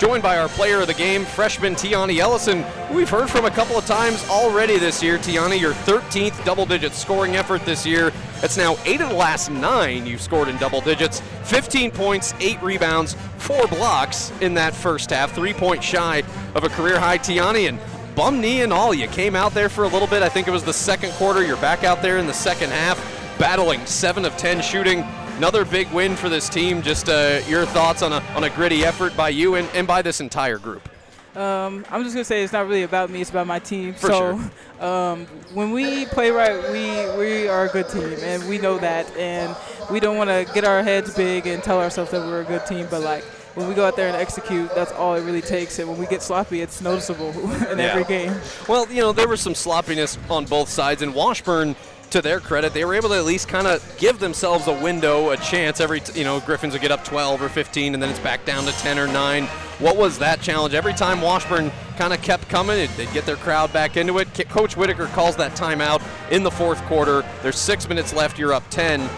joined by our player of the game, freshman Tiani Ellison. We've heard from a couple of times already this year. Tiani, your 13th double-digit scoring effort this year. It's now eight of the last nine you've scored in double digits. 15 points, eight rebounds, four blocks in that first half. Three points shy of a career high, Tiani, and bum knee and all. You came out there for a little bit. I think it was the second quarter. You're back out there in the second half, battling seven of 10 shooting. Another big win for this team. Just uh, your thoughts on a, on a gritty effort by you and, and by this entire group. Um, I'm just gonna say it's not really about me; it's about my team. For so, sure. um, when we play right, we we are a good team, and we know that. And we don't want to get our heads big and tell ourselves that we're a good team, but like when we go out there and execute, that's all it really takes. And when we get sloppy, it's noticeable in Yeah. every game. Well, you know, there was some sloppiness on both sides, and Washburn, to their credit, they were able to at least kind of give themselves a window, a chance. Every, you know, Griffins would get up 12 or 15, and then it's back down to 10 or 9. What was that challenge? Every time Washburn kind of kept coming, they'd get their crowd back into it. Coach Whitaker calls that timeout in the fourth quarter. There's six minutes left. You're up 10.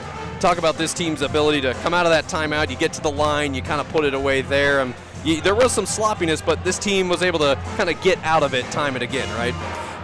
Talk about this team's ability to come out of that timeout. You get to the line, you kind of put it away there. Um, and you, there was some sloppiness, but this team was able to kind of get out of it time and again, right?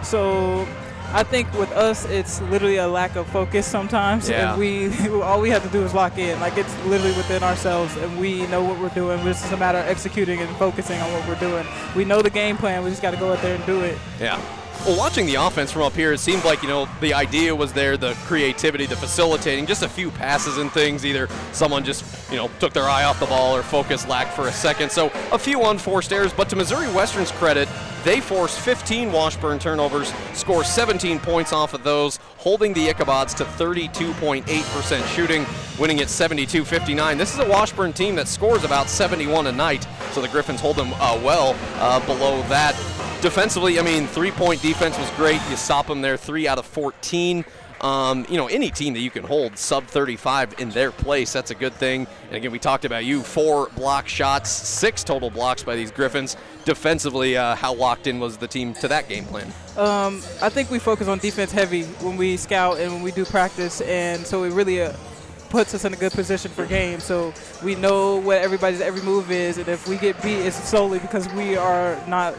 So I think with us, it's literally a lack of focus sometimes, Yeah. and we all we have to do is lock in. Like it's literally within ourselves, and we know what we're doing. It's just a matter of executing and focusing on what we're doing. We know the game plan. We just got to go out there and do it. Yeah. Well, watching the offense from up here, it seemed like, you know, the idea was there, the creativity, the facilitating, just a few passes and things. Either someone just, you know, took their eye off the ball or focus lacked for a second. So a few unforced errors, but to Missouri Western's credit, they forced 15 Washburn turnovers, score 17 points off of those, holding the Ichabods to 32.8% shooting, winning at 72 59. This is a Washburn team that scores about 71 a night, so the Griffins hold them uh, well uh, below that. Defensively, I mean, three-point defense was great. You stop them there, three out of 14. Um, you know, any team that you can hold sub 35 in their place, that's a good thing. And again, we talked about you, four block shots, six total blocks by these Griffins. Defensively, uh, how locked in was the team to that game plan? Um, I think we focus on defense heavy when we scout and when we do practice, and so it really uh, puts us in a good position for games. So we know what everybody's every move is, and if we get beat, it's solely because we are not.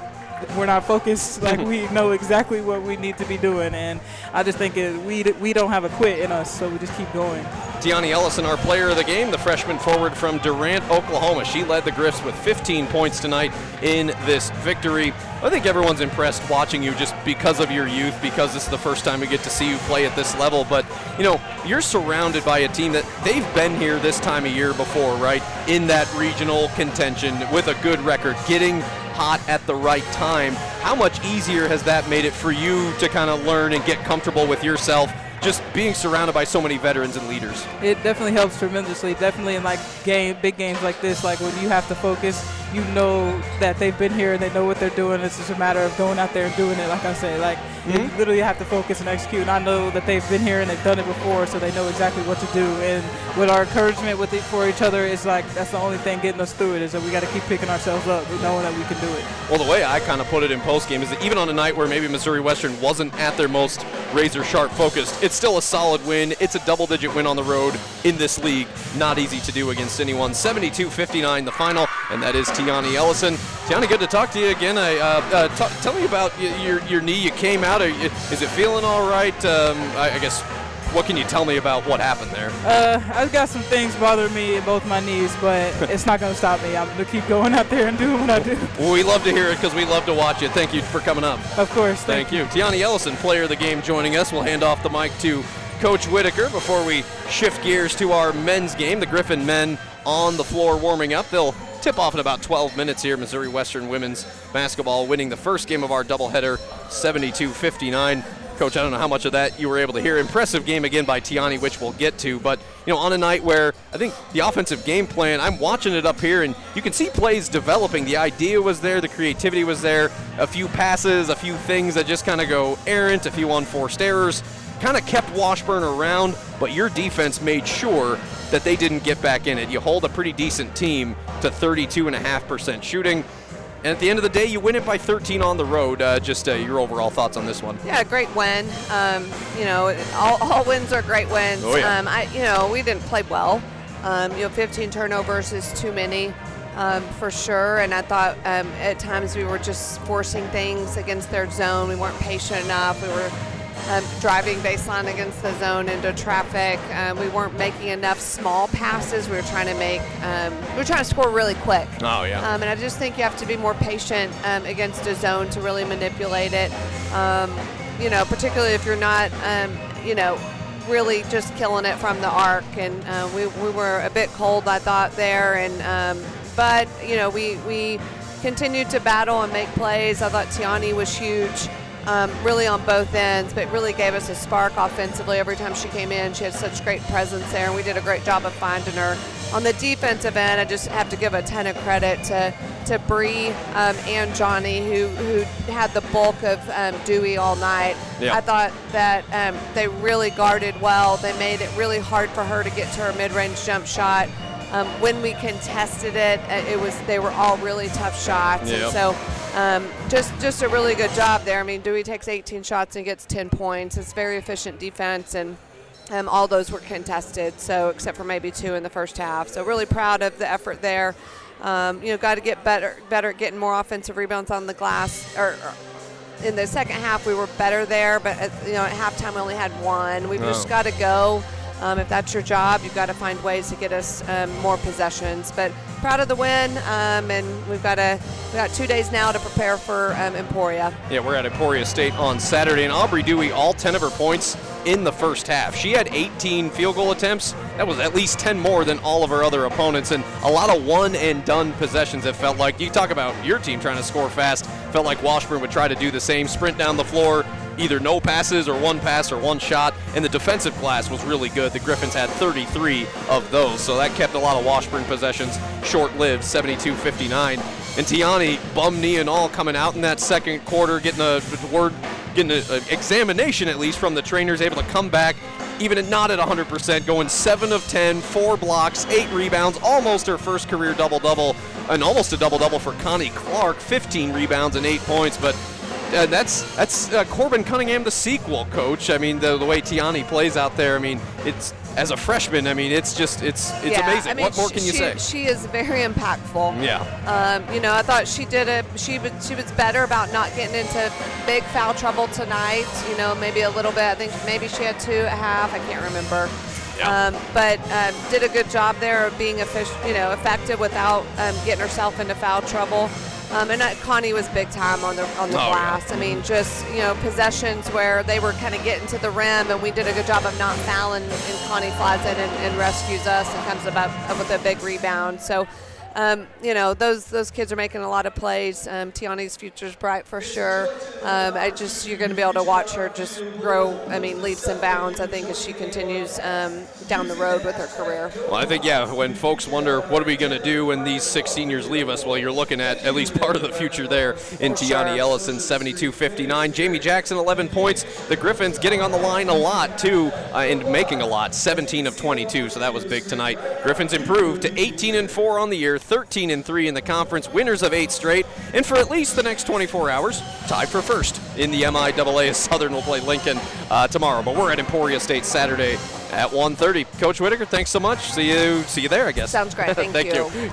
We're not focused. Like we know exactly what we need to be doing, and I just think it, we we don't have a quit in us, so we just keep going. Tiani Ellison, our player of the game, the freshman forward from Durant, Oklahoma. She led the Griffs with 15 points tonight in this victory. I think everyone's impressed watching you just because of your youth, because this is the first time we get to see you play at this level. But, you know, you're surrounded by a team that they've been here this time of year before, right? In that regional contention with a good record, getting hot at the right time. How much easier has that made it for you to kind of learn and get comfortable with yourself? Just being surrounded by so many veterans and leaders. It definitely helps tremendously. Definitely in like game, big games like this, like when you have to focus, you know that they've been here and they know what they're doing. It's just a matter of going out there and doing it. Like I say, like you mm-hmm. literally have to focus and execute. And I know that they've been here and they've done it before, so they know exactly what to do. And with our encouragement with it for each other, it's like that's the only thing getting us through it is that we got to keep picking ourselves up, knowing that we can do it. Well, the way I kind of put it in post game is that even on a night where maybe Missouri Western wasn't at their most razor sharp focused, it's still a solid win. It's a double digit win on the road in this league. Not easy to do against anyone. 72 59 the final, and that is Tiani Ellison. Tiani, good to talk to you again. I, uh, uh, t- tell me about y- your, your knee. You came out. You, is it feeling all right? Um, I, I guess. What can you tell me about what happened there? Uh, I've got some things bothering me in both my knees, but it's not going to stop me. I'm going to keep going out there and doing what I do. Well, we love to hear it because we love to watch it. Thank you for coming up. Of course. Thank you. Tiani Ellison, player of the game, joining us. We'll hand off the mic to Coach Whitaker before we shift gears to our men's game. The Griffin men on the floor warming up. They'll tip off in about 12 minutes here. Missouri Western women's basketball winning the first game of our doubleheader, 72-59. Coach, I don't know how much of that you were able to hear. Impressive game again by Tiani, which we'll get to. But, you know, on a night where I think the offensive game plan, I'm watching it up here, and you can see plays developing. The idea was there, the creativity was there, a few passes, a few things that just kind of go errant, a few unforced errors. Kind of kept Washburn around, but your defense made sure that they didn't get back in it. You hold a pretty decent team to 32.5% shooting. And at the end of the day, you win it by 13 on the road. Uh, just uh, your overall thoughts on this one. Yeah, great win. Um, you know, all, all wins are great wins. Oh, yeah. um, I, you know, we didn't play well. Um, you know, 15 turnovers is too many. um, for sure. And I thought um, at times we were just forcing things against their zone. We weren't patient enough. We were um, driving baseline against the zone into traffic. Um, we weren't making enough small passes. We were trying to make, um, we were trying to score really quick. Oh, yeah. Um, and I just think you have to be more patient um, against a zone to really manipulate it. Um, you know, particularly if you're not, um, you know, really just killing it from the arc. And uh, we, we were a bit cold, I thought, there. And um, but you know, we we continued to battle and make plays. I thought Tiani was huge. Um, really on both ends, but really gave us a spark offensively every time she came in. She had such great presence there, and we did a great job of finding her. On the defensive end, I just have to give a ton of credit to to Bree um, and Johnny, who who had the bulk of um, Dewey all night. Yeah. I thought that um, they really guarded well. They made it really hard for her to get to her mid-range jump shot. Um, when we contested it, uh, it was they were all really tough shots, Yep. and so um, just just a really good job there. I mean, Dewey takes 18 shots and gets 10 points. It's very efficient defense, and um, all those were contested. So except for maybe two in the first half. So really proud of the effort there. Um, you know, got to get better better at getting more offensive rebounds on the glass. Or, or in the second half, we were better there, but at, you know, at halftime we only had one. We've Oh. just got to go. Um, if that's your job, you've got to find ways to get us um, more possessions. But proud of the win, um, and we've got a we got two days now to prepare for um, Emporia. Yeah, we're at Emporia State on Saturday, and Aubrey Dewey, all 10 of her points in the first half. She had 18 field goal attempts. That was at least 10 more than all of her other opponents, and a lot of one and done possessions. It felt like you talk about your team trying to score fast. Felt like Washburn would try to do the same, sprint down the floor, either no passes or one pass or one shot. And the defensive class was really good. The Griffins had 33 of those, so that kept a lot of Washburn possessions short-lived, 72-59. And Tiani, bum knee and all, coming out in that second quarter, getting a word, getting an examination at least from the trainers, able to come back, even not at 100%, going 7 of 10, 4 blocks, 8 rebounds, almost her first career double-double, and almost a double-double for Connie Clark, 15 rebounds and 8 points, but uh, that's that's uh, Corbin Cunningham, the sequel, coach. I mean, the, the way Tiani plays out there. I mean, it's as a freshman. I mean, it's just it's it's yeah, amazing. I mean, what more she- can you she, say? She is very impactful. Yeah. Um, you know, I thought she did it. She was she was better about not getting into big foul trouble tonight. You know, maybe a little bit. I think maybe she had two at half. I can't remember. Yeah. Um, but um, did a good job there of being effic- you know, effective without um, getting herself into foul trouble. Um, and uh, Connie was big time on the on the Oh, yeah. glass. I mean, just you know, possessions where they were kind of getting to the rim, and we did a good job of not fouling. And Connie flies in and, and rescues us and comes about with a big rebound. So, um, you know, those those kids are making a lot of plays. Um, Tiani's future's bright for sure. Um, I just you're going to be able to watch her just grow. I mean, leaps and bounds. I think as she continues um, down the road with her career. Well, I think yeah. When folks wonder what are we going to do when these six seniors leave us, well, you're looking at at least part of the future there in For Tiani sure. Ellison, 72-59. Jamie Jackson, 11 points. The Griffins getting on the line a lot too, uh, and making a lot, 17 of 22. So that was big tonight. Griffins improved to 18 and 4 on the year, 13 and 3 in the conference, winners of eight straight, and for at least the next 24 hours, tied for first in the MIAA as Southern will play Lincoln uh, tomorrow. But we're at Emporia State Saturday at 1:30. Coach Whitaker, thanks so much. See you. See you there, I guess. Sounds great. Thank Thank you. you.